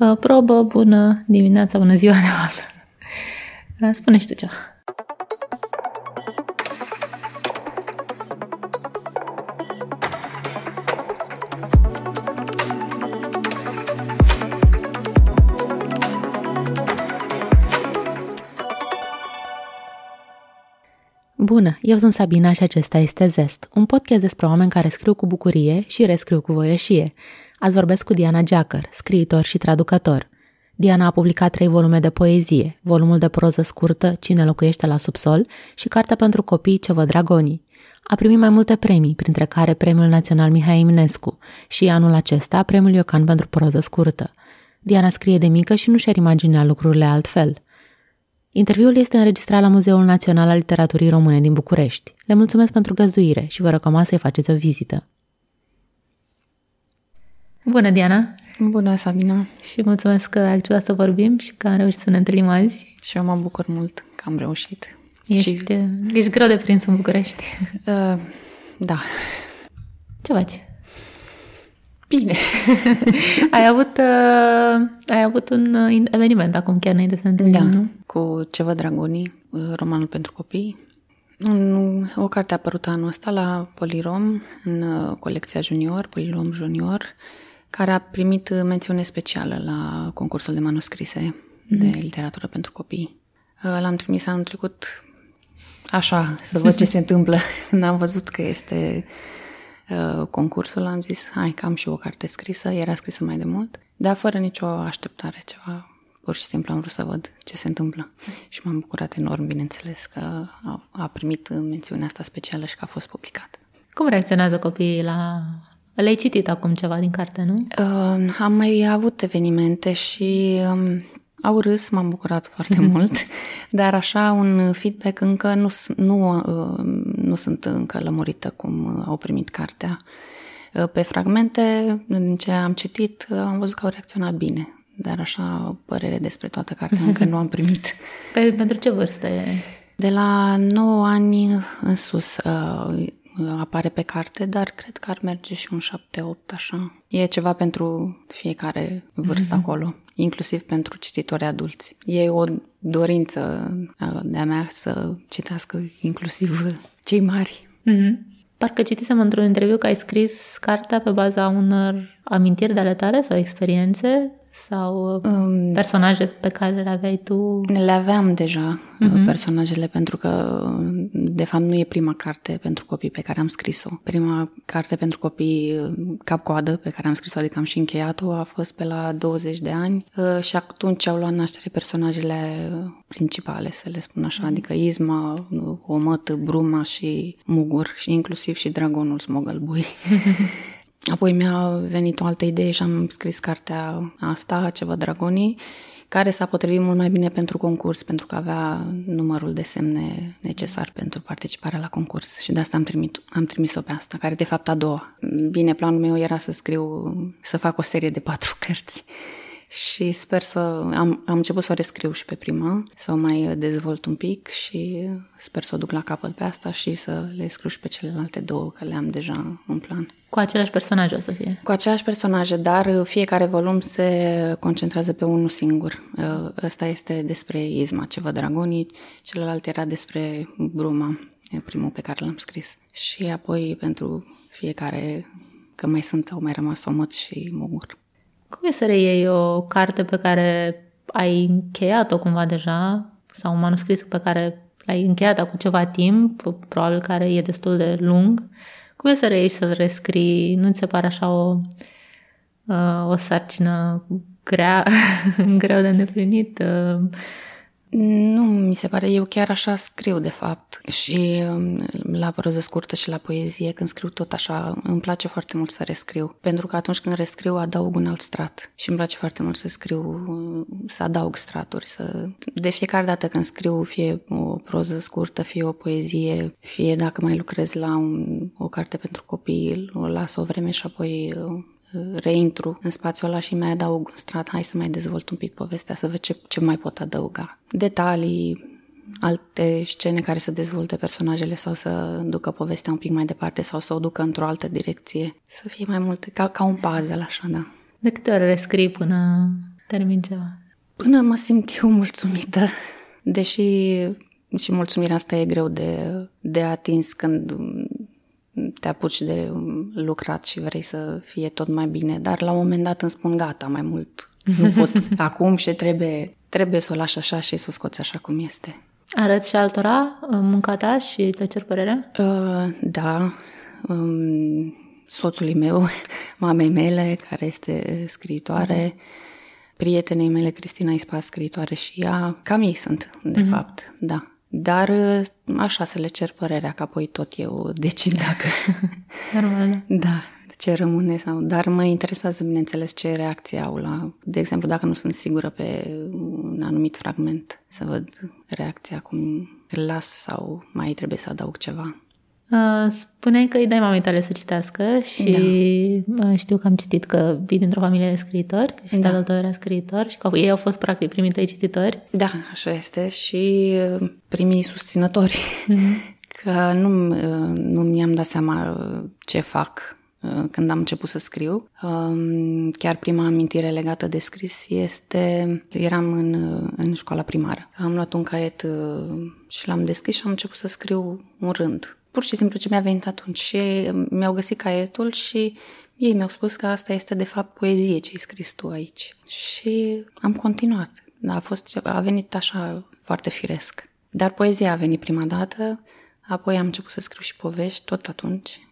Uh, probă, bună dimineața, bună ziua, de fapt. Uh, spune și tu ceva. Bună, eu sunt Sabina și acesta este Zest, un podcast despre oameni care scriu cu bucurie și rescriu cu voieșie. Azi vorbesc cu Diana Geacăr, scriitor și traducător. Diana a publicat trei volume de poezie, volumul de proză scurtă Cine locuiește la subsol și cartea pentru copii Ce văd dragonii. A primit mai multe premii, printre care Premiul Național Mihai Eminescu și anul acesta Premiul Iocan pentru proză scurtă. Diana scrie de mică și nu și-ar imagina lucrurile altfel – Interviul este înregistrat la Muzeul Național al Literaturii Române din București. Le mulțumesc pentru găzduire și vă recomand să-i faceți o vizită. Bună, Diana! Bună, Sabina! Și mulțumesc că ai acceptat să vorbim și că am reușit să ne întâlnim azi. Și eu mă bucur mult că am reușit. Ești, și... ești greu de prins în București. Uh, da. Ce faci? Bine. ai, avut, uh, ai avut un uh, eveniment acum chiar înainte să ne întâlnim, da, nu? cu Ceva Dragonii, uh, romanul pentru copii. Un, o carte a apărut anul ăsta la Polirom, în uh, colecția junior, Polirom Junior, care a primit mențiune specială la concursul de manuscrise mm-hmm. de literatură pentru copii. Uh, l-am trimis anul trecut așa, să văd ce se întâmplă. Când am văzut că este Uh, concursul, am zis, hai că am și o carte scrisă, era scrisă mai de mult, dar fără nicio așteptare, ceva pur și simplu am vrut să văd ce se întâmplă. Și m-am bucurat enorm, bineînțeles, că a, a primit mențiunea asta specială și că a fost publicat. Cum reacționează copiii la... Le-ai citit acum ceva din carte, nu? Uh, am mai avut evenimente și um, au râs, m-am bucurat foarte mult, dar așa un feedback încă nu, nu, uh, nu sunt încă lămurită cum au primit cartea. Uh, pe fragmente, din ce am citit, uh, am văzut că au reacționat bine, dar așa părere despre toată cartea încă nu am primit. Pe, pentru ce vârstă e? De la 9 ani în sus apare pe carte, dar cred că ar merge și un 7-8 așa. E ceva pentru fiecare vârstă mm-hmm. acolo, inclusiv pentru cititori adulți. E o dorință de-a mea să citească inclusiv cei mari. Mm-hmm. Parcă citisem într-un interviu că ai scris cartea pe baza unor amintiri de ale tale sau experiențe sau um, personaje pe care le aveai tu? Le aveam deja, uh-huh. personajele, pentru că, de fapt, nu e prima carte pentru copii pe care am scris-o. Prima carte pentru copii cap-coadă pe care am scris-o, adică am și încheiat-o, a fost pe la 20 de ani uh, și atunci au luat naștere personajele principale, să le spun așa, uh-huh. adică Izma, Omăt, Bruma și Mugur și inclusiv și Dragonul Smogălbui. Apoi mi-a venit o altă idee și am scris cartea asta, Ceva Dragonii, care s-a potrivit mult mai bine pentru concurs, pentru că avea numărul de semne necesar pentru participarea la concurs și de asta am, trimit, am trimis-o pe asta, care de fapt a doua. Bine, planul meu era să scriu, să fac o serie de patru cărți și sper să... Am, am început să o rescriu și pe prima, să o mai dezvolt un pic și sper să o duc la capăt pe asta și să le scriu și pe celelalte două, că le am deja în plan. Cu aceleași personaje o să fie? Cu aceleași personaje, dar fiecare volum se concentrează pe unul singur. Ăsta este despre Izma, ce văd dragonii, celălalt era despre Bruma, primul pe care l-am scris. Și apoi pentru fiecare, că mai sunt, au mai rămas Omăt și Mugur. Cum e să reiei o carte pe care ai încheiat-o cumva deja sau un manuscris pe care l-ai încheiat acum ceva timp, probabil care e destul de lung, cum e să reiei să-l rescrii? Nu ți se pare așa o, uh, o sarcină grea, greu de îndeplinit? Uh, nu, mi se pare, eu chiar așa scriu de fapt. Și um, la proză scurtă și la poezie când scriu tot așa, îmi place foarte mult să rescriu, pentru că atunci când rescriu adaug un alt strat. Și îmi place foarte mult să scriu, să adaug straturi, să... de fiecare dată când scriu fie o proză scurtă, fie o poezie, fie dacă mai lucrez la un, o carte pentru copii, o las o vreme și apoi reintru în spațiul ăla și mai adaug un strat, hai să mai dezvolt un pic povestea, să văd ce, ce mai pot adăuga. Detalii, alte scene care să dezvolte personajele sau să ducă povestea un pic mai departe sau să o ducă într-o altă direcție. Să fie mai mult ca, ca un puzzle, așa, da. De câte ori rescrii până termin ceva. Până mă simt eu mulțumită, deși și mulțumirea asta e greu de, de atins când te apuci de lucrat și vrei să fie tot mai bine, dar la un moment dat îmi spun gata, mai mult nu pot acum și trebuie, trebuie să o lași așa și să o scoți așa cum este. Arăți și altora munca ta și le cer părerea? Uh, da. Um, soțului meu, mamei mele, care este scriitoare, uh-huh. prietenei mele, Cristina Ispa, scriitoare și ea. Cam ei sunt, de uh-huh. fapt, da. Dar uh, așa să le cer părerea, că apoi tot eu decid dacă... Normal. Da, ce rămâne sau... Dar mă interesează, bineînțeles, ce reacție au la... De exemplu, dacă nu sunt sigură pe un anumit fragment, să văd reacția, cum îl las sau mai trebuie să adaug ceva. Uh, spuneai că îi dai mamei tale să citească și da. Uh, știu că am citit că vii dintr-o familie de scriitori, că și da. tatăl tău era scriitor și că ei au fost practic primii tăi cititori. Da, așa este și uh, primii susținători. Mm-hmm. Că nu, nu mi-am dat seama ce fac când am început să scriu. Um, chiar prima amintire legată de scris este, eram în, în școala primară. Am luat un caiet și l-am deschis și am început să scriu un rând pur și simplu ce mi-a venit atunci și mi-au găsit caietul și ei mi-au spus că asta este de fapt poezie ce ai scris tu aici. Și am continuat. A, fost, a venit așa foarte firesc. Dar poezia a venit prima dată, apoi am început să scriu și povești, tot atunci,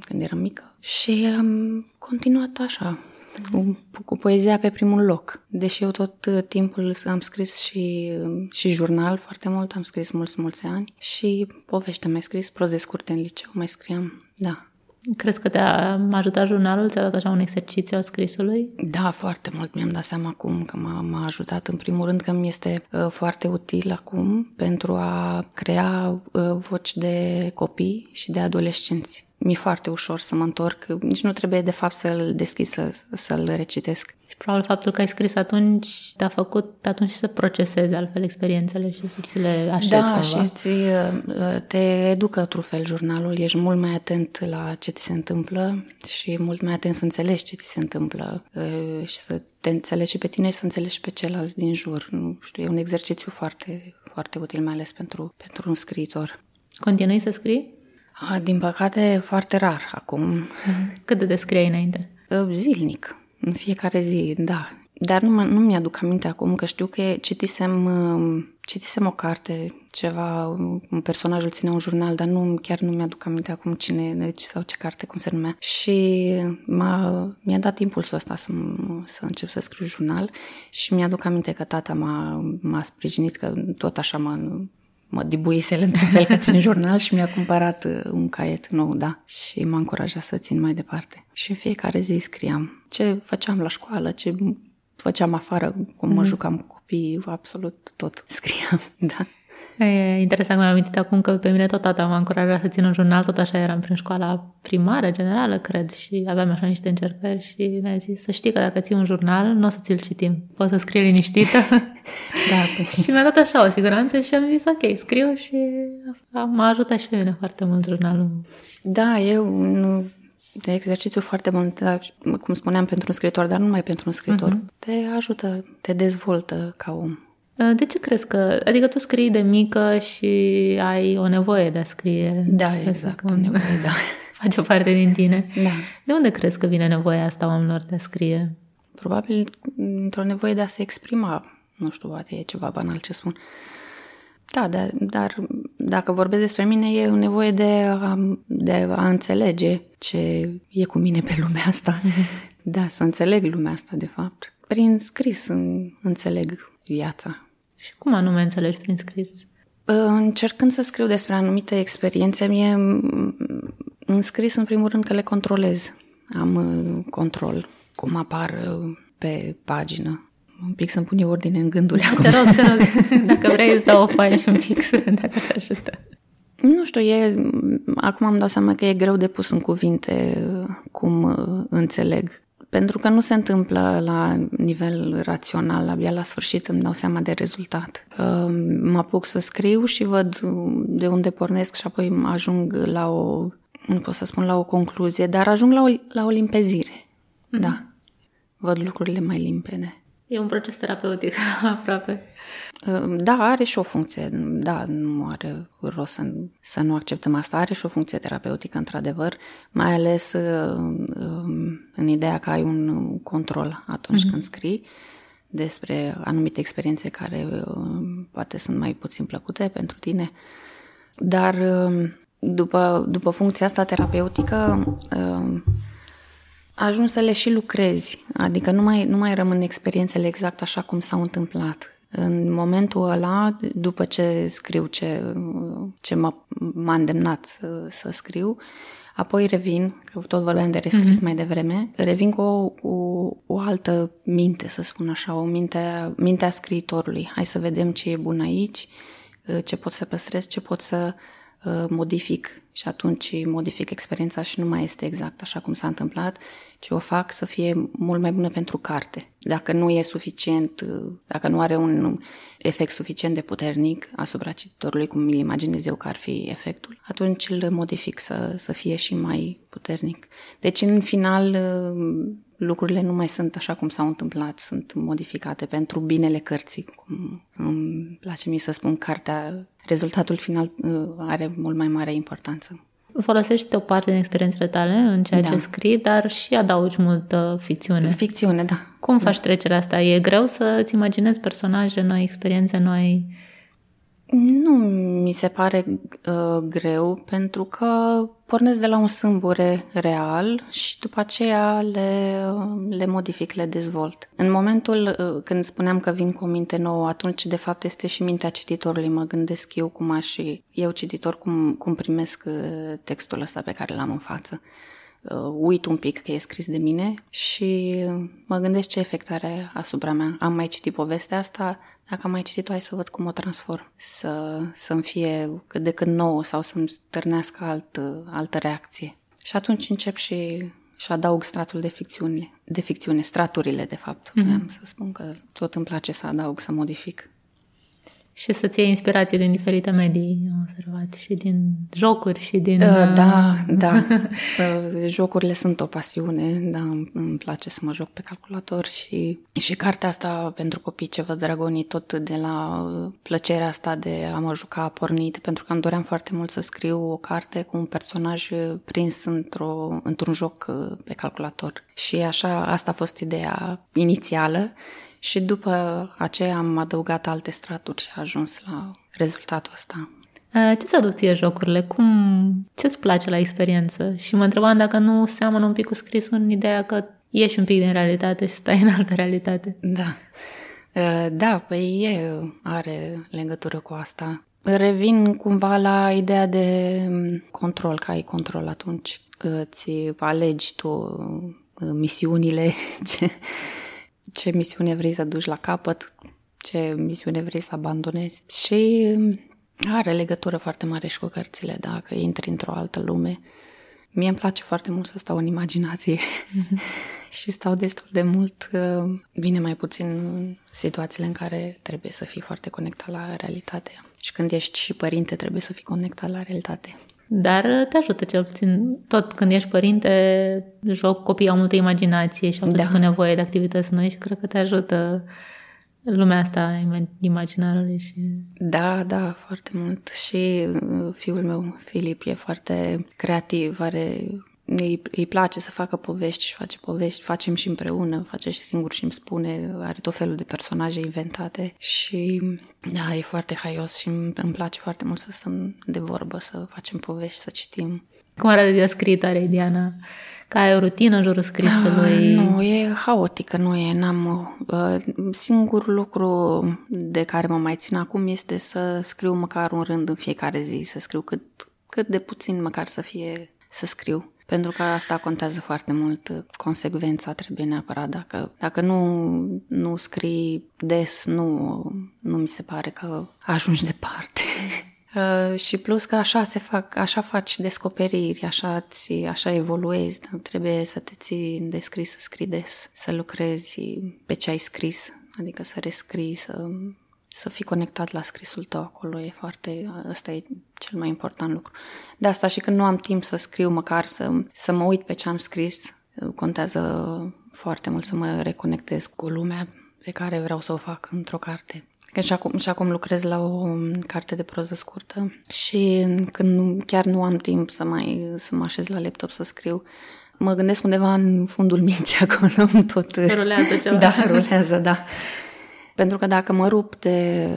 când eram mică. Și am continuat așa, cu, cu poezia pe primul loc. Deși eu tot uh, timpul am scris și, și jurnal foarte mult, am scris mulți, mulți ani și povești am mai scris, proze scurte în liceu, mai scriam, da. Crezi că te-a ajutat jurnalul? Ți-a dat așa un exercițiu al scrisului? Da, foarte mult. Mi-am dat seama acum că m-a, m-a ajutat. În primul rând că mi este uh, foarte util acum pentru a crea uh, voci de copii și de adolescenți mi-e foarte ușor să mă întorc. Nici nu trebuie, de fapt, să-l deschid, să, să-l recitesc. Și probabil faptul că ai scris atunci te-a făcut atunci să procesezi altfel experiențele și să ți le așezi Da, cumva. și ți, te educă într fel jurnalul, ești mult mai atent la ce ți se întâmplă și mult mai atent să înțelegi ce ți se întâmplă uh, și să te înțelegi și pe tine și să înțelegi și pe ceilalți din jur. Nu știu, e un exercițiu foarte, foarte util, mai ales pentru, pentru un scriitor. Continui să scrii? Din păcate, foarte rar acum. Cât de descriei înainte? Zilnic, în fiecare zi, da. Dar nu, nu mi-aduc aminte acum că știu că citisem, citisem o carte, ceva, un personaj îl ținea un jurnal, dar nu, chiar nu mi-aduc aminte acum cine deci, sau ce carte, cum se numea. Și m-a, mi-a dat impulsul ăsta să, să încep să scriu jurnal și mi-aduc aminte că tata m-a, m-a sprijinit, că tot așa mă mă dibuise el într-un fel că țin jurnal și mi-a cumpărat uh, un caiet nou, da, și m-a încurajat să țin mai departe. Și în fiecare zi scriam ce făceam la școală, ce făceam afară, cum mă mm. jucam cu copiii, absolut tot scriam, da. E interesant că mi-am amintit acum că pe mine tot tata m-a încurajat să țin un jurnal, tot așa eram prin școala primară, generală, cred, și aveam așa niște încercări și mi-a zis să știi că dacă ții un jurnal, nu o să ți-l citim, poți să scrii liniștită. da, și mi-a dat așa o siguranță și am zis ok, scriu și m-a ajutat și pe mine foarte mult jurnalul. Da, eu nu, de exercițiu foarte bun, dar, cum spuneam, pentru un scriitor, dar nu numai pentru un scriitor. Uh-huh. Te ajută, te dezvoltă ca om. Uh, de ce crezi că... Adică tu scrii de mică și ai o nevoie de a scrie. Da, exact, o nevoie, da. Face parte din tine. Da. De unde crezi că vine nevoia asta oamenilor de a scrie? Probabil într-o nevoie de a se exprima. Nu știu, poate e ceva banal ce spun. Da, dar, dar dacă vorbesc despre mine, e o nevoie de a, de a înțelege ce e cu mine pe lumea asta. Da, să înțeleg lumea asta, de fapt. Prin scris înțeleg viața. Și cum anume înțelegi prin scris? Încercând să scriu despre anumite experiențe, mie în scris, în primul rând, că le controlez. Am uh, control cum apar uh, pe pagină. Un pic să-mi pun eu ordine în gânduri acum. Te rog, te rog, dacă vrei îți dau o foaie și un fix, dacă te ajută. Nu știu, e, acum am dau seama că e greu de pus în cuvinte uh, cum înțeleg pentru că nu se întâmplă la nivel rațional, abia la sfârșit îmi dau seama de rezultat. Mă apuc să scriu și văd de unde pornesc și apoi ajung la o, nu pot să spun la o concluzie, dar ajung la o, la o limpezire. Mm-hmm. Da. Văd lucrurile mai limpede. E un proces terapeutic aproape. Da, are și o funcție. Da, nu are rost să, să nu acceptăm asta. Are și o funcție terapeutică, într-adevăr, mai ales în ideea că ai un control atunci mm-hmm. când scrii despre anumite experiențe care poate sunt mai puțin plăcute pentru tine. Dar după, după funcția asta terapeutică, ajungi să le și lucrezi, adică nu mai, nu mai rămân experiențele exact așa cum s-au întâmplat. În momentul ăla, după ce scriu ce, ce m-a, m-a îndemnat să, să scriu, apoi revin, că tot vorbeam de rescris mm-hmm. mai devreme, revin cu o, cu o altă minte, să spun așa, o minte, mintea scriitorului. Hai să vedem ce e bun aici, ce pot să păstrez, ce pot să Uh, modific și atunci modific experiența și nu mai este exact așa cum s-a întâmplat, ci o fac să fie mult mai bună pentru carte. Dacă nu e suficient, uh, dacă nu are un efect suficient de puternic asupra cititorului, cum îl imaginez eu că ar fi efectul, atunci îl modific să, să fie și mai puternic. Deci, în final, uh, lucrurile nu mai sunt așa cum s-au întâmplat, sunt modificate pentru binele cărții. Cum îmi place mie să spun, cartea, rezultatul final uh, are mult mai mare importanță. Folosești o parte din experiențele tale în ceea da. ce scrii, dar și adaugi multă ficțiune. Ficțiune, da. Cum faci da. trecerea asta? E greu să-ți imaginezi personaje noi, experiențe noi? Nu mi se pare uh, greu pentru că pornesc de la un sâmbure real și după aceea le, le modific, le dezvolt. În momentul uh, când spuneam că vin cu o minte nouă, atunci de fapt este și mintea cititorului. Mă gândesc eu cum aș, eu cititor, cum, cum primesc uh, textul ăsta pe care l-am în față uh, uit un pic că e scris de mine și mă gândesc ce efect are asupra mea. Am mai citit povestea asta, dacă am mai citit-o, hai să văd cum o transform. Să, să-mi fie cât de cât nouă sau să-mi stârnească alt, altă reacție. Și atunci încep și și adaug stratul de ficțiune, de ficțiune straturile, de fapt. Mm-hmm. Am să spun că tot îmi place să adaug, să modific și să-ți iei inspirație din diferite medii, am observat, și din jocuri și din... Uh, da, da. Uh, jocurile sunt o pasiune, da, îmi place să mă joc pe calculator și, și cartea asta pentru copii ce văd dragonii tot de la plăcerea asta de a mă juca a pornit, pentru că îmi doream foarte mult să scriu o carte cu un personaj prins într-o, într-un joc uh, pe calculator. Și așa, asta a fost ideea inițială și după aceea am adăugat alte straturi și a ajuns la rezultatul ăsta. Ce-ți aduc ție jocurile? Cum, ce-ți place la experiență? Și mă întrebam dacă nu seamănă un pic cu scrisul în ideea că ieși un pic din realitate și stai în altă realitate. Da. Da, păi e, are legătură cu asta. Revin cumva la ideea de control, că ai control atunci. Îți alegi tu misiunile, ce, ce misiune vrei să duci la capăt, ce misiune vrei să abandonezi. Și are legătură foarte mare și cu cărțile, dacă intri într-o altă lume. Mie îmi place foarte mult să stau în imaginație și stau destul de mult. Vine mai puțin în situațiile în care trebuie să fii foarte conectat la realitate. Și când ești și părinte, trebuie să fii conectat la realitate. Dar te ajută cel puțin. Tot când ești părinte, joc, copiii au multă imaginație și au da. nevoie de activități noi și cred că te ajută lumea asta imaginarului. Și... Da, da, foarte mult. Și uh, fiul meu, Filip, e foarte creativ, are îi, îi place să facă povești și face povești, facem și împreună, face și singur și îmi spune, are tot felul de personaje inventate și da, e foarte haios și îmi, îmi place foarte mult să stăm de vorbă, să facem povești, să citim. Cum arată ziua scriitoare, Diana? Că ai o rutină în jurul scrisului? Ah, nu, e haotică, nu e, n-am... Uh, singurul lucru de care mă mai țin acum este să scriu măcar un rând în fiecare zi, să scriu cât, cât de puțin măcar să fie să scriu. Pentru că asta contează foarte mult. Consecvența trebuie neapărat. Dacă, dacă nu, nu scrii des, nu, nu mi se pare că ajungi departe. Uh, și plus că așa se fac, așa faci descoperiri, așa, ți, așa evoluezi, trebuie să te ții de scris, să scrii des, să lucrezi pe ce ai scris, adică să rescrii, să să fii conectat la scrisul tău acolo, e foarte, ăsta e cel mai important lucru. De asta și când nu am timp să scriu, măcar să, să mă uit pe ce am scris, contează foarte mult să mă reconectez cu lumea pe care vreau să o fac într-o carte. Că și acum, și acum lucrez la o carte de proză scurtă și când chiar nu am timp să mai să mă așez la laptop să scriu, mă gândesc undeva în fundul minții acolo tot... Rulează ceva. Da, rulează, da. Pentru că dacă mă rup de,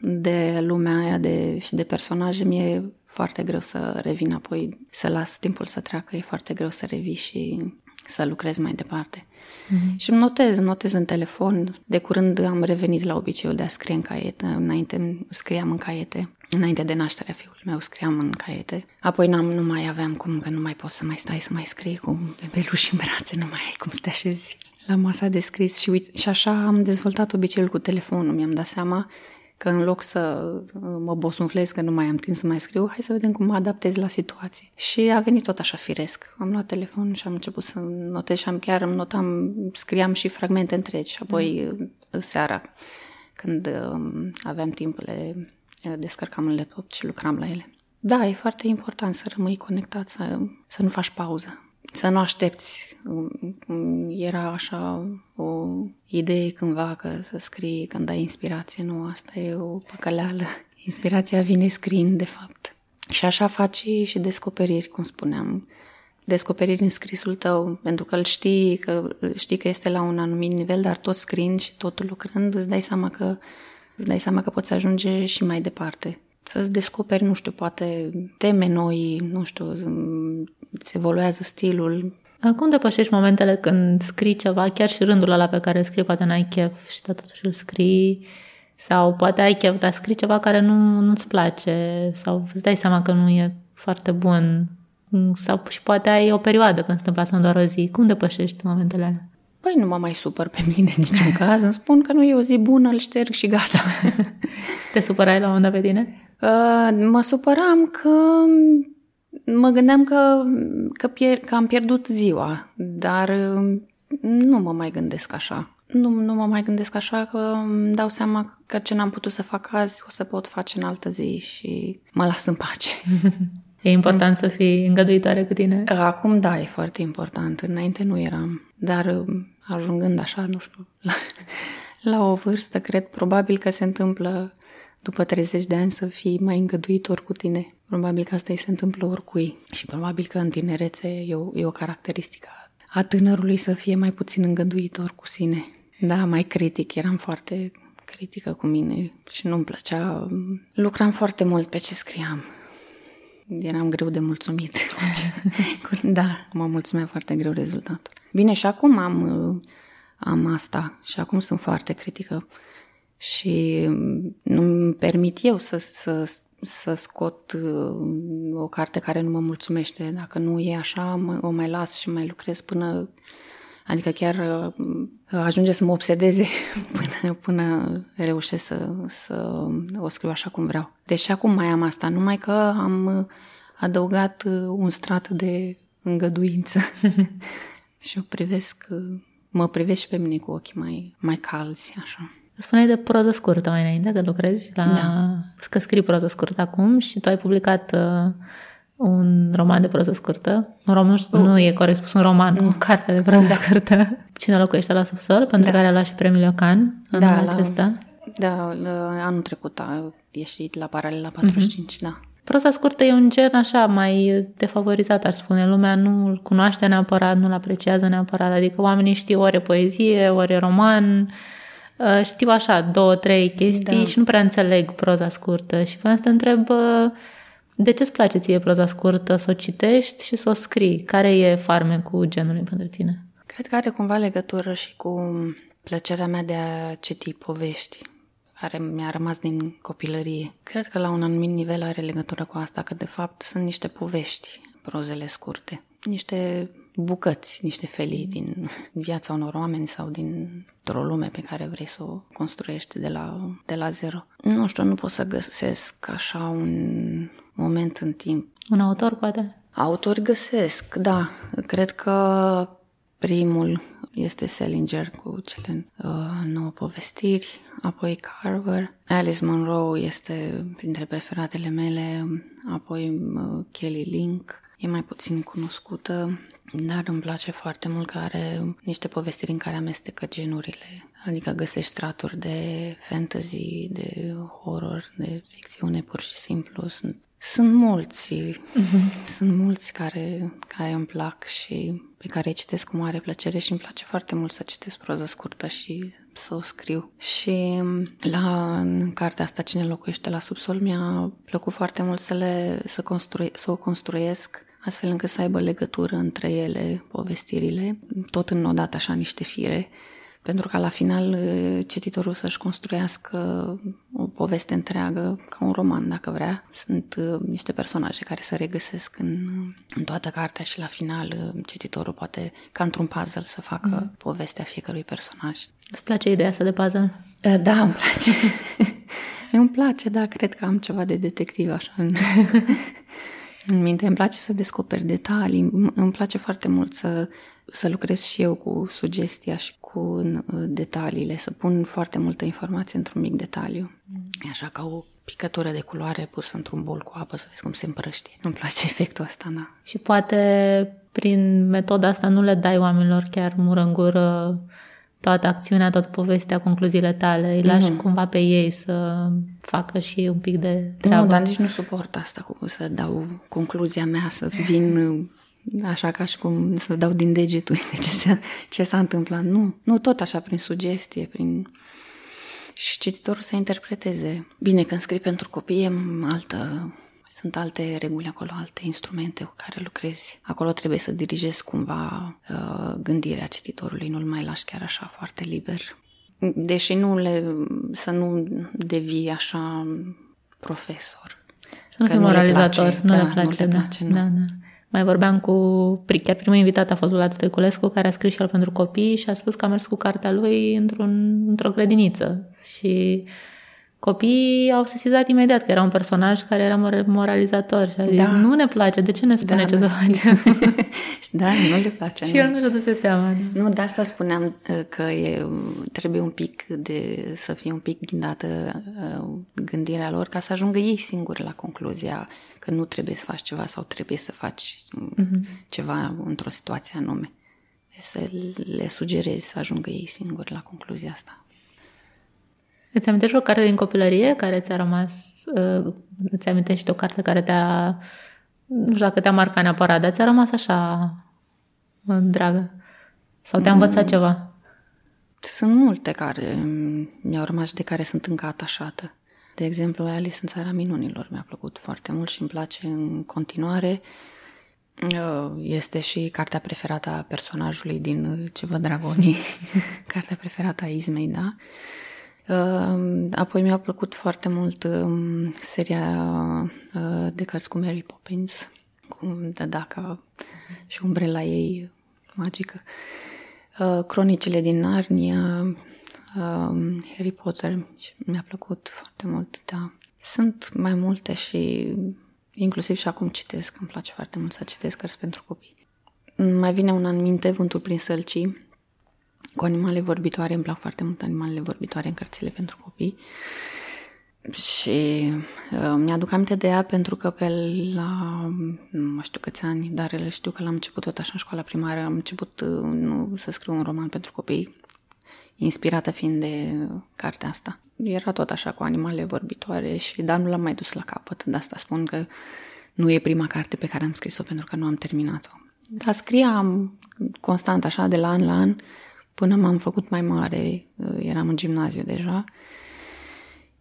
de lumea aia de, și de personaje, mi-e foarte greu să revin apoi, să las timpul să treacă, e foarte greu să revii și să lucrez mai departe. Mm-hmm. Și îmi notez, notez în telefon. De curând am revenit la obiceiul de a scrie în caiete. Înainte scriam în caiete. Înainte de nașterea fiului meu scriam în caiete. Apoi n-am, nu mai aveam cum, că nu mai poți să mai stai să mai scrii cu bebeluși în brațe, nu mai ai cum să te așezi la masa de scris. Și, uite, și așa am dezvoltat obiceiul cu telefonul. Mi-am dat seama că în loc să uh, mă bosunflez că nu mai am timp să mai scriu, hai să vedem cum mă adaptez la situație. Și a venit tot așa firesc. Am luat telefonul și am început să notez și am chiar îmi notam, scriam și fragmente întregi și apoi mm. seara, când um, aveam timp, le descărcam în laptop și lucram la ele. Da, e foarte important să rămâi conectat, să, să nu faci pauză să nu aștepți. Era așa o idee cândva că să scrii când ai inspirație. Nu, asta e o păcăleală. Inspirația vine scriind, de fapt. Și așa faci și descoperiri, cum spuneam. Descoperiri în scrisul tău, pentru că îl știi că, știi că este la un anumit nivel, dar tot scriind și tot lucrând, îți dai seama că, îți dai seama că poți ajunge și mai departe să-ți descoperi, nu știu, poate teme noi, nu știu, îți evoluează stilul. Cum depășești momentele când scrii ceva, chiar și rândul ăla pe care îl scrii, poate n-ai chef și totuși îl scrii, sau poate ai chef, dar scrii ceva care nu, nu-ți place, sau îți dai seama că nu e foarte bun, sau și poate ai o perioadă când se întâmplă asta în doar o zi. Cum depășești momentele alea? Păi nu mă mai supăr pe mine în niciun caz, îmi spun că nu e o zi bună, îl șterg și gata. Te supărai la un moment dat pe tine? Uh, mă supăram că mă gândeam că, că, pier, că am pierdut ziua, dar uh, nu mă mai gândesc așa. Nu, nu mă mai gândesc așa că îmi dau seama că ce n-am putut să fac azi o să pot face în altă zi și mă las în pace. E important să fii îngăduitoare cu tine? Acum da, e foarte important. Înainte nu eram. Dar uh, ajungând așa, nu știu, la, la o vârstă, cred probabil că se întâmplă după 30 de ani să fii mai îngăduitor cu tine. Probabil că asta îi se întâmplă oricui și probabil că în tinerețe e o, e o caracteristică a tânărului să fie mai puțin îngăduitor cu sine. Da, mai critic, eram foarte critică cu mine și nu-mi plăcea. Lucram foarte mult pe ce scriam. Eram greu de mulțumit. da, mă mulțumea foarte greu rezultatul. Bine, și acum am, am asta și acum sunt foarte critică și nu îmi permit eu să, să, să scot uh, o carte care nu mă mulțumește. Dacă nu e așa, mă, o mai las și mai lucrez până... Adică chiar uh, ajunge să mă obsedeze până, până reușesc să, să o scriu așa cum vreau. Deși acum mai am asta, numai că am adăugat uh, un strat de îngăduință și o privesc, mă privesc și pe mine cu ochii mai, mai calzi, așa. Spuneai de proză scurtă mai înainte, că lucrezi la... Da. Că scrii proză scurtă acum și tu ai publicat uh, un roman de proză scurtă. Un roman, nu, nu e corect spus, un roman, mm. o carte de proză da. scurtă. Cine locuiește la subsol, pentru da. care a luat și premiul Ocan în da, acesta. Da, anul trecut a ieșit la Paralela 45, mm-hmm. da. Proza scurtă e un gen așa mai defavorizat, ar spune. Lumea nu îl cunoaște neapărat, nu-l apreciază neapărat. Adică oamenii știu ori poezie, ori roman, Uh, știu așa două, trei chestii da. și nu prea înțeleg proza scurtă. Și pe asta întreb de ce îți place ție proza scurtă, să o citești și să o scrii? Care e farme cu genului pentru tine? Cred că are cumva legătură și cu plăcerea mea de a citi povești care mi-a rămas din copilărie. Cred că la un anumit nivel are legătură cu asta, că de fapt sunt niște povești, prozele scurte. Niște bucăți, niște felii din viața unor oameni sau dintr-o lume pe care vrei să o construiești de la, de la zero. Nu știu, nu pot să găsesc așa un moment în timp. Un autor, poate? Autori găsesc, da. Cred că primul este Salinger cu cele uh, nouă povestiri, apoi Carver. Alice Munro este printre preferatele mele, apoi uh, Kelly Link, e mai puțin cunoscută. Dar îmi place foarte mult că are niște povestiri în care amestecă genurile. Adică găsești straturi de fantasy, de horror, de ficțiune pur și simplu. Sunt, sunt mulți, uh-huh. sunt mulți care, care îmi plac și pe care îi citesc cu mare plăcere și îmi place foarte mult să citesc proză scurtă și să o scriu. Și la în cartea asta, Cine locuiește la subsol, mi-a plăcut foarte mult să, le, să, construi, să o construiesc astfel încât să aibă legătură între ele, povestirile, tot înnodat așa niște fire, pentru ca la final cititorul să-și construiască o poveste întreagă, ca un roman, dacă vrea. Sunt niște personaje care se regăsesc în, în toată cartea și la final cititorul poate, ca într-un puzzle, să facă mm. povestea fiecărui personaj. Îți place ideea asta de puzzle? Da, îmi place. îmi place, da, cred că am ceva de detectiv așa în, în minte. Îmi place să descoperi detalii, îmi place foarte mult să, să lucrez și eu cu sugestia și cu uh, detaliile, să pun foarte multă informație într-un mic detaliu. Mm. E așa ca o picătură de culoare pusă într-un bol cu apă să vezi cum se împrăștie. Îmi place efectul ăsta, da. Și poate prin metoda asta nu le dai oamenilor chiar mură în gură toată acțiunea, toată povestea, concluziile tale, îi lași nu. cumva pe ei să facă și un pic de treabă. Nu, dar nici nu suport asta cu să dau concluzia mea, să vin așa ca și cum să dau din degetul de ce, se, ce s-a întâmplat. Nu, nu tot așa prin sugestie, prin și cititorul să interpreteze. Bine, când scrii pentru copii e altă sunt alte reguli acolo, alte instrumente cu care lucrezi. Acolo trebuie să dirigezi cumva uh, gândirea cititorului, nu-l mai lași chiar așa foarte liber. Deși nu le, să nu devii așa profesor. Să nu fii moralizator, nu le place. Nu le place, nu. Le place, nu. Da, da. Mai vorbeam cu, chiar primul invitat a fost Vlad Stoiculescu, care a scris și el pentru copii și a spus că a mers cu cartea lui într-un, într-o grădiniță. Și copiii au sesizat imediat că era un personaj care era moralizator și a zis, da. nu ne place, de ce ne spune da, ce da, să facem? da, nu le place. și el nu și-a dus seama. Nu, de asta spuneam uh, că e, trebuie un pic de, să fie un pic ghindată uh, gândirea lor ca să ajungă ei singuri la concluzia că nu trebuie să faci ceva sau trebuie să faci uh-huh. ceva într-o situație anume. Să le sugerezi să ajungă ei singuri la concluzia asta. Îți amintești o carte din copilărie care ți-a rămas, uh, îți amintești o carte care te-a, nu știu dacă te-a marcat neapărat, dar ți-a rămas așa uh, dragă? Sau te-a învățat mm. ceva? Sunt multe care mi-au rămas și de care sunt încă atașată. De exemplu, Alice în Țara Minunilor mi-a plăcut foarte mult și îmi place în continuare. Uh, este și cartea preferată a personajului din Ce vă dragonii, cartea preferată a Izmei, da? Ehm, apoi mi-a plăcut foarte mult ehm, seria eh, de cărți cu Mary Poppins, cu Dadaca și umbrela ei magică. Eh, cronicile din Narnia, ehm, Harry Potter, mi-a plăcut foarte mult, da. Sunt mai multe și inclusiv și acum citesc, îmi place foarte mult să citesc cărți pentru copii. Mai vine un an minte, Vântul prin sălcii, cu animale vorbitoare. Îmi plac foarte mult animalele vorbitoare în cărțile pentru copii. Și uh, mi-aduc aminte de ea pentru că pe la, nu mai știu câți ani, dar știu că l-am început tot așa în școala primară, am început uh, nu, să scriu un roman pentru copii, inspirată fiind de cartea asta. Era tot așa cu animale vorbitoare, și dar nu l-am mai dus la capăt. De asta spun că nu e prima carte pe care am scris-o pentru că nu am terminat-o. Dar scriam constant așa de la an la an până m-am făcut mai mare, uh, eram în gimnaziu deja.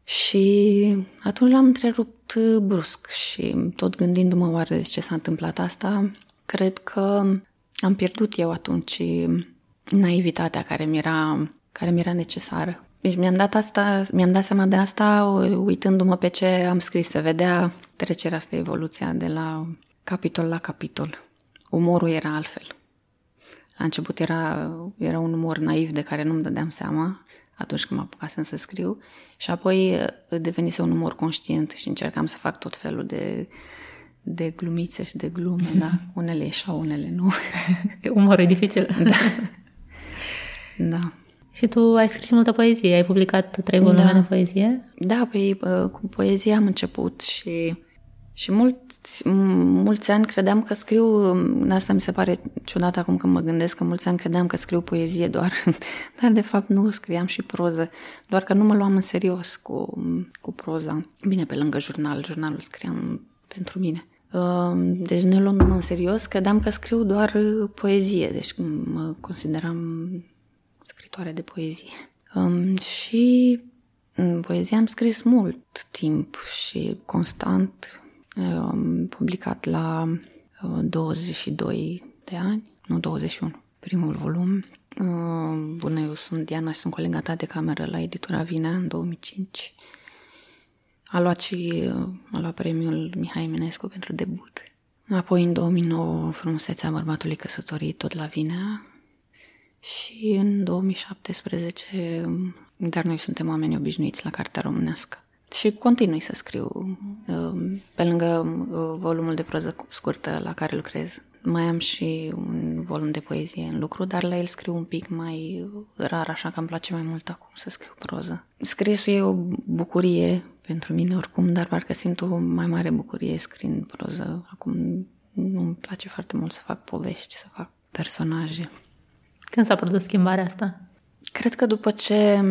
Și atunci l-am întrerupt uh, brusc și tot gândindu-mă oare de ce s-a întâmplat asta, cred că am pierdut eu atunci naivitatea care mi era, care mi era necesară. Deci mi-am dat, asta, mi-am dat seama de asta uitându-mă pe ce am scris, să vedea trecerea asta, evoluția de la capitol la capitol. Umorul era altfel. La început era, era un umor naiv de care nu-mi dădeam seama atunci când mă apucasem să scriu și apoi uh, devenise un umor conștient și încercam să fac tot felul de, de glumițe și de glume, da? Unele ieșau, unele nu. Umor e dificil. Da. da. Și tu ai scris multă poezie, ai publicat trei volume da. de poezie? Da, păi, uh, cu poezia am început și Și mulți, mulți ani credeam că scriu, asta mi se pare ciudat acum când mă gândesc că mulți ani credeam că scriu poezie doar, dar de fapt nu scriam și proză, doar că nu mă luam în serios cu, cu proza. Bine, pe lângă jurnal, jurnalul scriam pentru mine. Ehm, deci ne luăm în serios, credeam că scriu doar poezie, deci mă consideram scritoare de poezie. Ehm, și poezia am scris mult timp și constant am publicat la 22 uh, de ani, nu 21, primul volum. Uh, bună, eu sunt Diana și sunt colega ta de cameră la editura Vinea în 2005. A luat și uh, a luat premiul Mihai Eminescu pentru debut. Apoi în 2009 Frumusețea bărbatului căsătorit tot la Vinea și în 2017 Dar noi suntem oameni obișnuiți la Cartea Românească. Și continui să scriu um, pe lângă uh, volumul de proză scurtă la care lucrez. Mai am și un volum de poezie în lucru, dar la el scriu un pic mai rar, așa că îmi place mai mult acum să scriu proză. Scrisul e o bucurie pentru mine oricum, dar parcă simt o mai mare bucurie scriind proză. Acum nu îmi place foarte mult să fac povești, să fac personaje. Când s-a produs schimbarea asta? Cred că după ce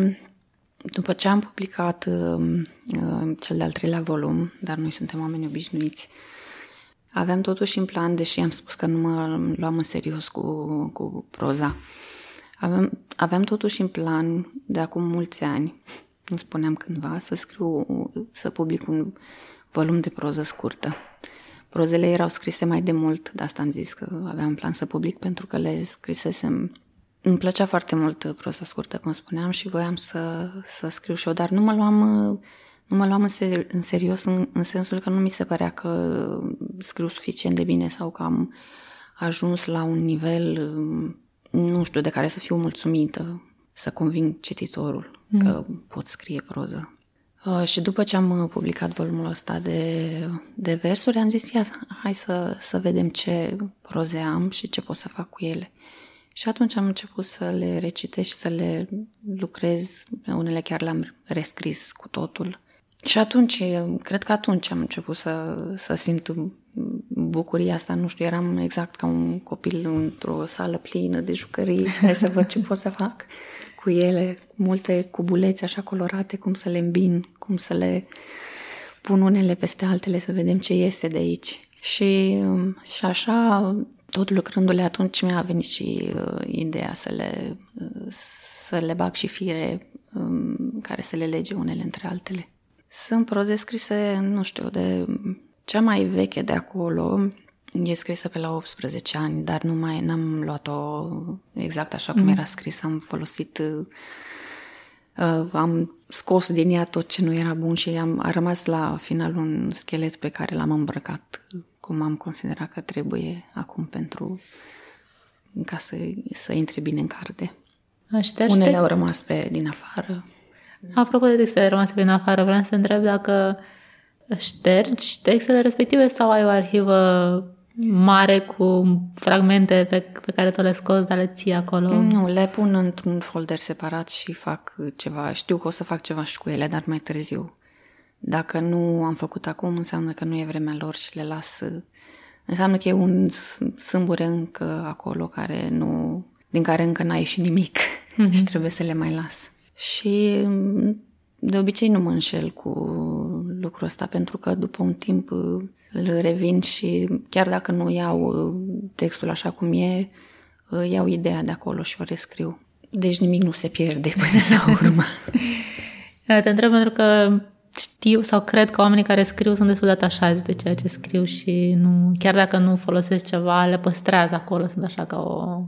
după ce am publicat uh, uh, cel de-al treilea volum, dar noi suntem oameni obișnuiți, aveam totuși în plan, deși am spus că nu mă luam în serios cu, cu proza, aveam, aveam totuși în plan de acum mulți ani, îmi spuneam cândva, să scriu, să public un volum de proză scurtă. Prozele erau scrise mai de mult, de asta am zis că aveam plan să public pentru că le scrisesem îmi plăcea foarte mult prosa scurtă, cum spuneam, și voiam să, să scriu și eu, dar nu mă luam, nu mă luam în, seri- în serios în, în sensul că nu mi se părea că scriu suficient de bine sau că am ajuns la un nivel, nu știu, de care să fiu mulțumită, să conving cititorul mm. că pot scrie proză. Uh, și după ce am publicat volumul ăsta de, de versuri, am zis, ia, hai să, să vedem ce proze am și ce pot să fac cu ele. Și atunci am început să le recitesc și să le lucrez, unele chiar le-am rescris cu totul. Și atunci, cred că atunci am început să, să simt bucuria asta, nu știu, eram exact ca un copil într-o sală plină de jucării și hai să văd ce pot să fac cu ele, multe cubulețe așa colorate, cum să le îmbin, cum să le pun unele peste altele, să vedem ce iese de aici. Și, și așa tot lucrându-le atunci mi-a venit și uh, ideea să le, uh, să le bag și fire um, care să le lege unele între altele. Sunt proze scrise, nu știu, de cea mai veche de acolo, e scrisă pe la 18 ani, dar nu mai n-am luat-o exact așa cum mm. era scris, am folosit uh, uh, am scos din ea tot ce nu era bun și am, a rămas la final un schelet pe care l-am îmbrăcat cum am considerat că trebuie acum pentru ca să, să intre bine în carte. Aștește? Unele au rămas pe din afară. Apropo de textele rămase pe din afară, vreau să întreb dacă ștergi textele respective sau ai o arhivă mare cu fragmente pe, pe care tu le scoți, dar le ții acolo? Nu, le pun într-un folder separat și fac ceva. Știu că o să fac ceva și cu ele, dar mai târziu. Dacă nu am făcut acum, înseamnă că nu e vremea lor și le las. Înseamnă că e un sâmbure încă acolo care nu, din care încă n-a ieșit nimic mm-hmm. și trebuie să le mai las. Și de obicei nu mă înșel cu lucrul ăsta pentru că după un timp îl revin și chiar dacă nu iau textul așa cum e, iau ideea de acolo și o rescriu. Deci nimic nu se pierde până la urmă. Te întreb pentru că știu sau cred că oamenii care scriu sunt destul de atașați de ceea ce scriu și nu, chiar dacă nu folosesc ceva, le păstrează acolo, sunt așa ca, o,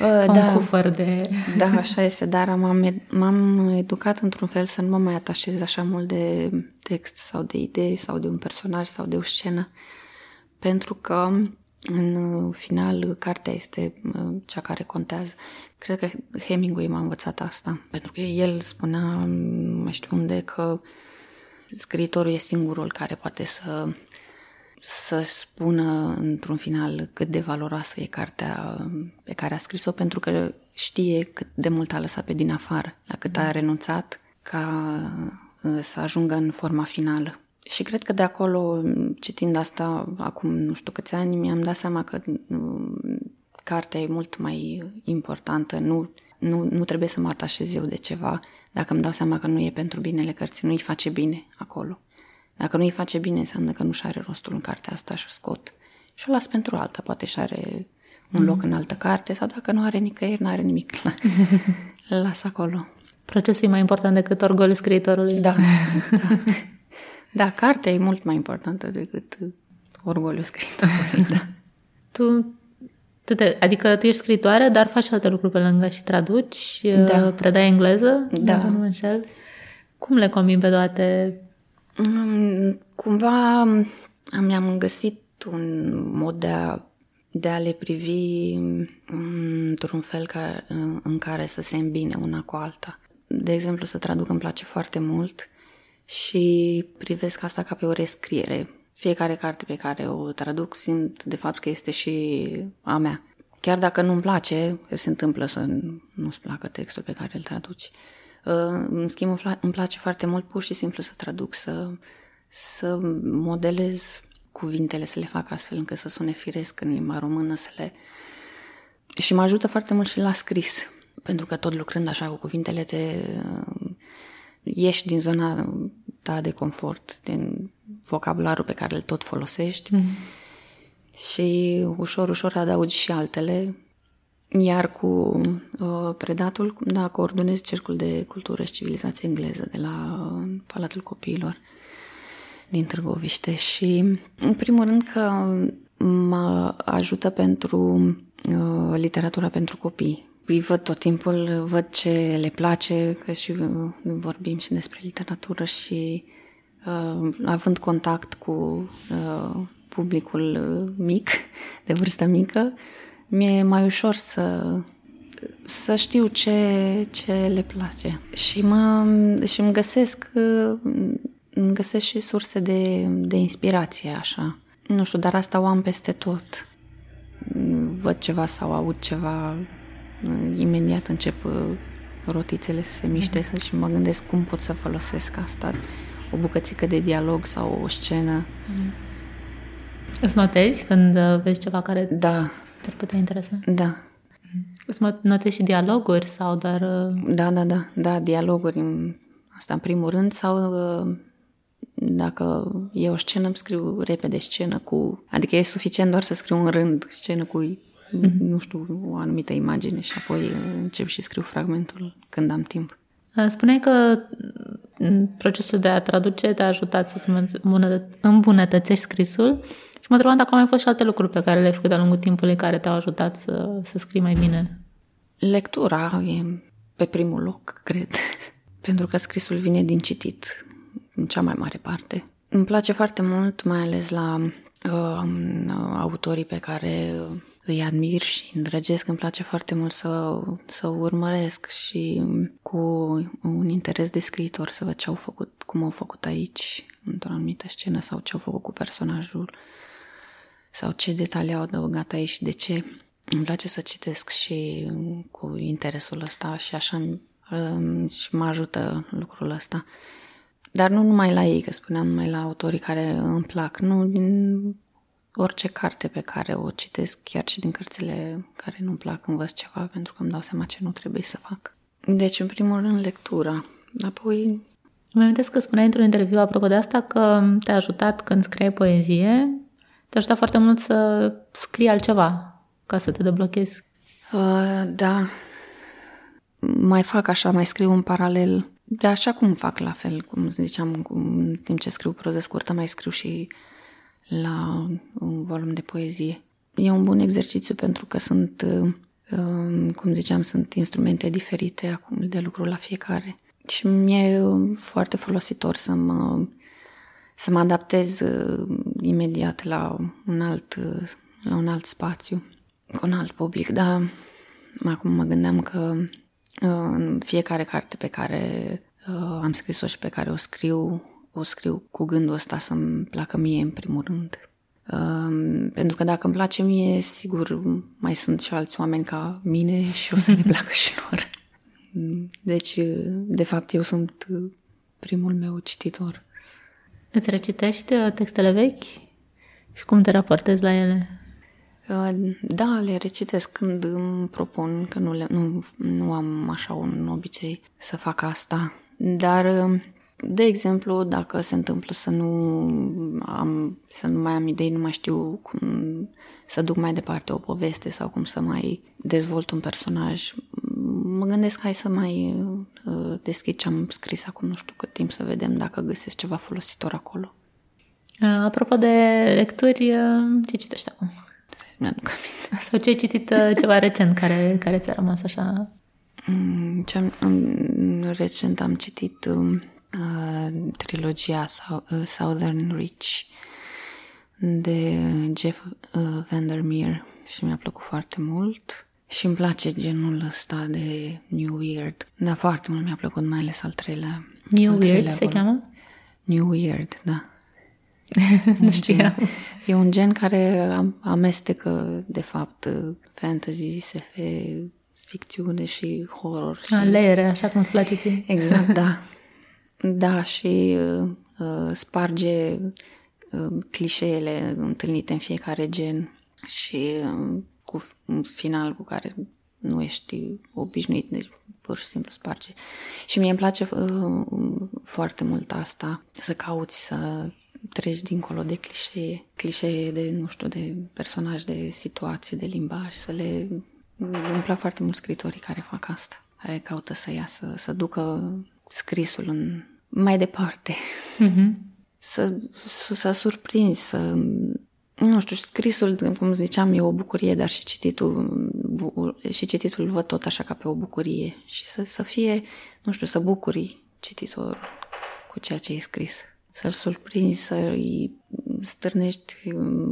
uh, ca da, un cufăr de... Da, așa este, dar m-am, m-am educat într-un fel să nu mă mai atașez așa mult de text sau de idei sau de un personaj sau de o scenă, pentru că în final, cartea este uh, cea care contează. Cred că Hemingway m-a învățat asta, pentru că el spunea, mai știu unde, că scriitorul e singurul care poate să să spună într-un final cât de valoroasă e cartea pe care a scris-o, pentru că știe cât de mult a lăsat pe din afară, la cât a renunțat ca uh, să ajungă în forma finală. Și cred că de acolo, citind asta acum nu știu câți ani, mi-am dat seama că mm, cartea e mult mai importantă. Nu, nu, nu trebuie să mă atașez eu de ceva dacă îmi dau seama că nu e pentru binele cărții, nu îi face bine acolo. Dacă nu îi face bine, înseamnă că nu și are rostul în cartea asta și o scot. Și o las pentru alta, poate și are un loc în altă carte sau dacă nu are nicăieri, nu are nimic. Las acolo. Procesul e mai important decât orgolul scriitorului. Da, da. Da, cartea e mult mai importantă decât orgoliul scriitorului, da. Tu, tu te, adică tu ești scriitoare, dar faci alte lucruri pe lângă și traduci, da. Uh, predai engleză, da. nu mă înșel. Cum le combin pe toate? Mm, cumva mi-am găsit un mod de a, de a le privi într-un fel ca, în care să se îmbine una cu alta. De exemplu, să traduc îmi place foarte mult și privesc asta ca pe o rescriere. Fiecare carte pe care o traduc simt de fapt că este și a mea. Chiar dacă nu-mi place, că se întâmplă să nu-ți placă textul pe care îl traduci. Uh, în schimb, îmi place foarte mult pur și simplu să traduc, să, să modelez cuvintele, să le fac astfel încât să sune firesc în limba română, să le... Și mă ajută foarte mult și la scris, pentru că tot lucrând așa cu cuvintele te ieși din zona ta de confort, din vocabularul pe care îl tot folosești mm. și ușor, ușor adaugi și altele. Iar cu uh, predatul, da, coordonez Cercul de Cultură și Civilizație Engleză de la Palatul Copiilor din Târgoviște și, în primul rând, că mă ajută pentru uh, literatura pentru copii îi văd tot timpul, văd ce le place, că și uh, vorbim și despre literatură și uh, având contact cu uh, publicul uh, mic, de vârstă mică, mi-e mai ușor să, să știu ce, ce le place. Și, mă, și îmi găsesc uh, îmi găsesc și surse de, de inspirație, așa. Nu știu, dar asta o am peste tot. Văd ceva sau aud ceva imediat încep uh, rotițele să se miște mm. și mă gândesc cum pot să folosesc asta, o bucățică de dialog sau o scenă. Mm. Îți notezi când uh, vezi ceva care da. te-ar putea interesa? Da. Îți notezi și dialoguri sau doar... Uh, da, da, da, da, dialoguri, asta în primul rând, sau dacă e o scenă, îmi scriu repede scenă cu... Adică e suficient doar să scriu un rând scenă cu mm-hmm. nu știu, o anumită imagine și apoi încep și scriu fragmentul când am timp. Spuneai că procesul de a traduce te-a ajutat să-ți îmbunătățești scrisul și mă întrebam dacă au mai fost și alte lucruri pe care le-ai făcut de-a lungul timpului care te-au ajutat să, să scrii mai bine. Lectura e pe primul loc, cred, pentru că scrisul vine din citit, în cea mai mare parte. Îmi place foarte mult, mai ales la uh, autorii pe care îi admir și îndrăgesc, îmi place foarte mult să, să urmăresc și cu un interes de scriitor să văd ce au făcut, cum au făcut aici, într-o anumită scenă sau ce au făcut cu personajul sau ce detalii au adăugat aici și de ce. Îmi place să citesc și cu interesul ăsta și așa um, și mă ajută lucrul ăsta. Dar nu numai la ei, că spuneam numai la autorii care îmi plac, nu din orice carte pe care o citesc, chiar și din cărțile care nu-mi plac, învăț ceva pentru că îmi dau seama ce nu trebuie să fac. Deci, în primul rând, lectura. Apoi... Mă amintesc că spuneai într-un interviu apropo de asta că te-a ajutat când scriai poezie, te-a ajutat foarte mult să scrii altceva ca să te deblochezi. Uh, da. Mai fac așa, mai scriu în paralel. De așa cum fac la fel, cum ziceam, în timp ce scriu proză scurtă, mai scriu și la un volum de poezie. E un bun exercițiu pentru că sunt, um, cum ziceam, sunt instrumente diferite acum de lucru la fiecare. Și mi-e foarte folositor să mă, să mă adaptez uh, imediat la un alt, la un alt spațiu, cu un alt public. Dar acum mă gândeam că în fiecare carte pe care uh, am scris-o și pe care o scriu, o scriu cu gândul ăsta să-mi placă mie în primul rând. Um, pentru că dacă îmi place mie, sigur mai sunt și alți oameni ca mine și o să le placă și lor. Deci, de fapt, eu sunt primul meu cititor. Îți recitești uh, textele vechi și cum te raportezi la ele? Uh, da, le recitesc când îmi propun, că nu, le, nu, nu am așa un obicei să fac asta. Dar, uh, de exemplu, dacă se întâmplă să nu am, să nu mai am idei, nu mai știu cum să duc mai departe o poveste sau cum să mai dezvolt un personaj, mă gândesc hai să mai uh, deschid ce am scris acum nu știu cât timp să vedem dacă găsesc ceva folositor acolo. Apropo de lecturi, ce citești acum? Mi-aduc aminte. Sau ce ai citit ceva recent care, care ți-a rămas așa? Mm, ce am, recent am citit uh, trilogia Southern Reach de Jeff uh, Vandermeer și mi-a plăcut foarte mult. Și îmi place genul ăsta de New Weird. Da, foarte mult mi-a plăcut, mai ales al treilea. New al treilea Weird se cheamă? New Weird, da. nu știu. E un gen care amestecă, de fapt, fantasy, SF, ficțiune și horror. Și... A, leere, așa cum îți place ție. Exact, da. Da, și uh, sparge uh, clișeele întâlnite în fiecare gen și uh, cu un final cu care nu ești obișnuit, deci pur și simplu sparge. Și mie îmi place uh, foarte mult asta, să cauți să treci dincolo de clișee, clișee de, nu știu, de personaj, de situații, de limbaj, să le... Îmi plac foarte mult scritorii care fac asta, care caută să iasă, să ducă scrisul în mai departe. Mm-hmm. Să, să surprinzi, să nu știu, scrisul, cum ziceam, e o bucurie, dar și cititul, și cititul văd tot așa ca pe o bucurie și să, să fie, nu știu, să bucuri cititorul cu ceea ce e scris. Să-l surprinzi, să-i stârnești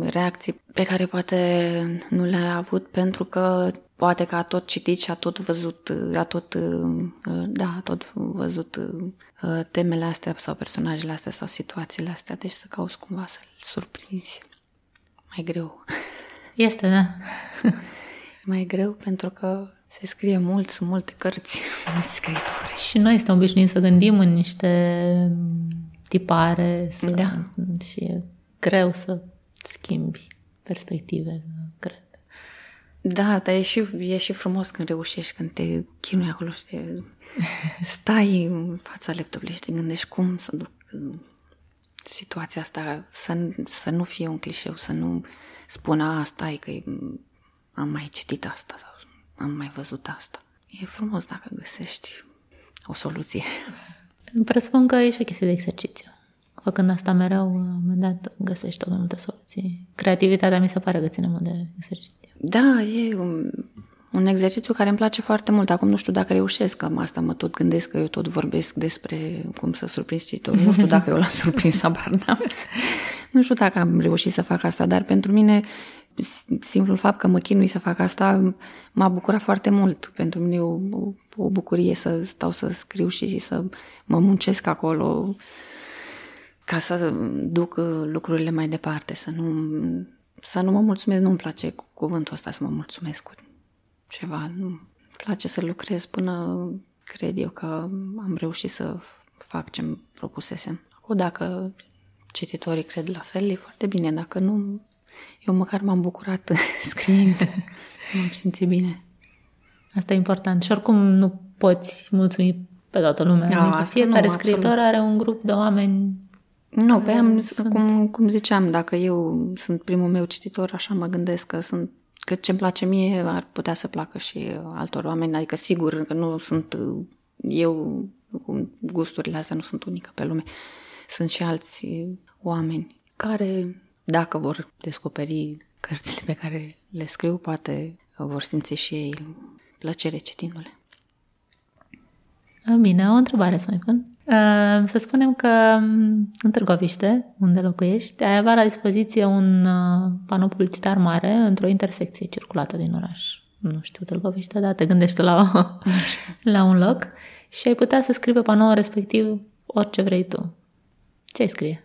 reacții pe care poate nu le-a avut pentru că poate că a tot citit și a tot văzut, a tot, da, a tot văzut uh, temele astea sau personajele astea sau situațiile astea, deci să cauți cumva să-l surprinzi mai greu. Este, da. mai greu pentru că se scrie mult, sunt multe cărți, mulți scriitori. Și noi suntem obișnuiți să gândim în niște tipare să, da. și e greu să schimbi perspective, cred. Da, dar e și, e și frumos când reușești, când te chinui acolo și te stai în fața laptopului și te gândești cum să duc situația asta, să, să nu fie un clișeu, să nu spună asta, e că am mai citit asta sau am mai văzut asta. E frumos dacă găsești o soluție. Presupun că e și o chestie de exercițiu. Făcând asta mereu, la un moment dat găsești tot mai multe soluții. Creativitatea mi se pare că ține mult de exercițiu. Da, e un, un exercițiu care îmi place foarte mult. Acum nu știu dacă reușesc, că asta mă tot gândesc, că eu tot vorbesc despre cum să surprins cititorul. Nu știu dacă eu l-am surprins, abar n-am. Nu știu dacă am reușit să fac asta, dar pentru mine simplul fapt că mă chinui să fac asta m-a bucurat foarte mult. Pentru mine e o, o, o bucurie să stau să scriu și să mă muncesc acolo ca să duc lucrurile mai departe, să nu, să nu mă mulțumesc. Nu-mi place cuvântul ăsta să mă mulțumesc cu ceva. Nu place să lucrez până cred eu că am reușit să fac ce-mi propusesem. Acum, dacă cititorii cred la fel, e foarte bine. Dacă nu, eu măcar m-am bucurat scriind. M-am simțit bine. Asta e important. Și oricum nu poți mulțumi pe toată lumea. Da, adică fiecare nu, scriitor absolut. are un grup de oameni nu, pe am, cum, cum ziceam, dacă eu sunt primul meu cititor, așa mă gândesc că sunt că ce-mi place mie ar putea să placă și altor oameni, adică sigur că nu sunt eu cu gusturile astea nu sunt unică pe lume. Sunt și alți oameni care, dacă vor descoperi cărțile pe care le scriu, poate vor simți și ei plăcere citindu-le. Bine, o întrebare să mai pun. Ehm, să spunem că mm, în Târgoviște, unde locuiești, ai avea la dispoziție un uh, panou publicitar mare într-o intersecție circulată din oraș. Nu știu Târgoviște, dar te gândește la, la un loc și ai putea să scrii pe panoul respectiv orice vrei tu. Ce ai scrie?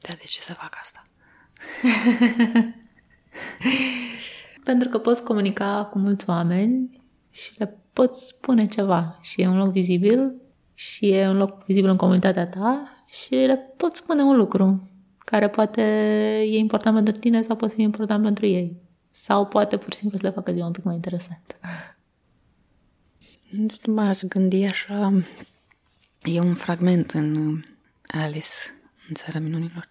Da, de ce să fac asta? Pentru că poți comunica cu mulți oameni și le poți spune ceva și e un loc vizibil și e un loc vizibil în comunitatea ta și le poți spune un lucru care poate e important pentru tine sau poate fi important pentru ei. Sau poate pur și simplu să le facă ziua un pic mai interesant. Nu știu, m-aș gândi așa... E un fragment în Alice, în Țara Minunilor,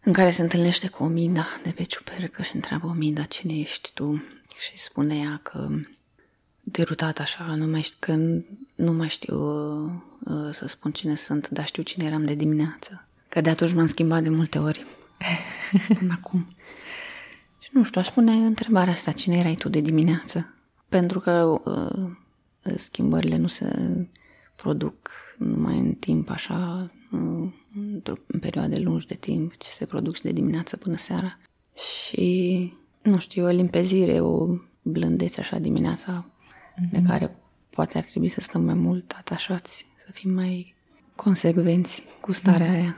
în care se întâlnește cu Omida de pe ciupercă și întreabă Omida cine ești tu și spune ea că derutat așa, nu mai știu, că nu mai știu uh, uh, să spun cine sunt, dar știu cine eram de dimineață. Că de atunci m-am schimbat de multe ori până acum. Și nu știu, aș pune întrebarea asta, cine erai tu de dimineață? Pentru că uh, schimbările nu se produc numai în timp așa, uh, într-o perioade lungi de timp, ci se produc și de dimineață până seara. Și, nu știu, o limpezire, o blândețe așa dimineața mm-hmm. de care poate ar trebui să stăm mai mult atașați, să fim mai consecvenți cu starea mm-hmm. aia,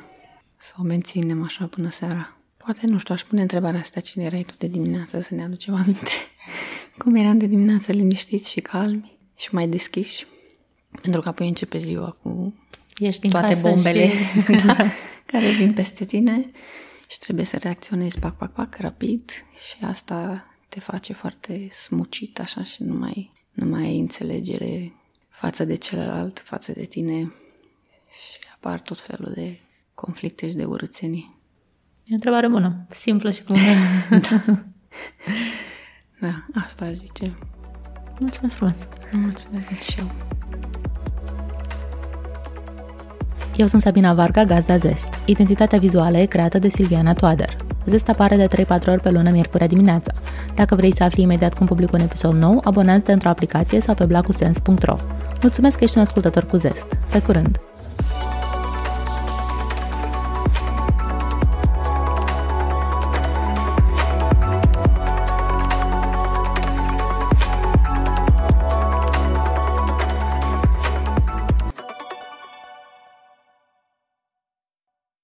să o menținem așa până seara. Poate, nu știu, aș pune întrebarea asta, cine erai tu de dimineață, să ne aducem aminte cum eram de dimineață liniștiți și calmi și mai deschiși. Pentru că apoi începe ziua cu Ești toate bombele și... da, care vin peste tine și trebuie să reacționezi pac, pac, pac, rapid și asta te face foarte smucit așa și nu mai, nu mai ai înțelegere față de celălalt, față de tine și apar tot felul de conflicte și de urățenii. E o întrebare bună, simplă și bună. da. da, asta aș zice. Mulțumesc frumos! Mulțumesc și eu! Eu sunt Sabina Varga, gazda Zest. Identitatea vizuală e creată de Silviana Toader. Zest apare de 3-4 ori pe lună, miercurea dimineața. Dacă vrei să afli imediat cum public un episod nou, abonează-te într-o aplicație sau pe blacusens.ro. Mulțumesc că ești un ascultător cu Zest. Pe curând!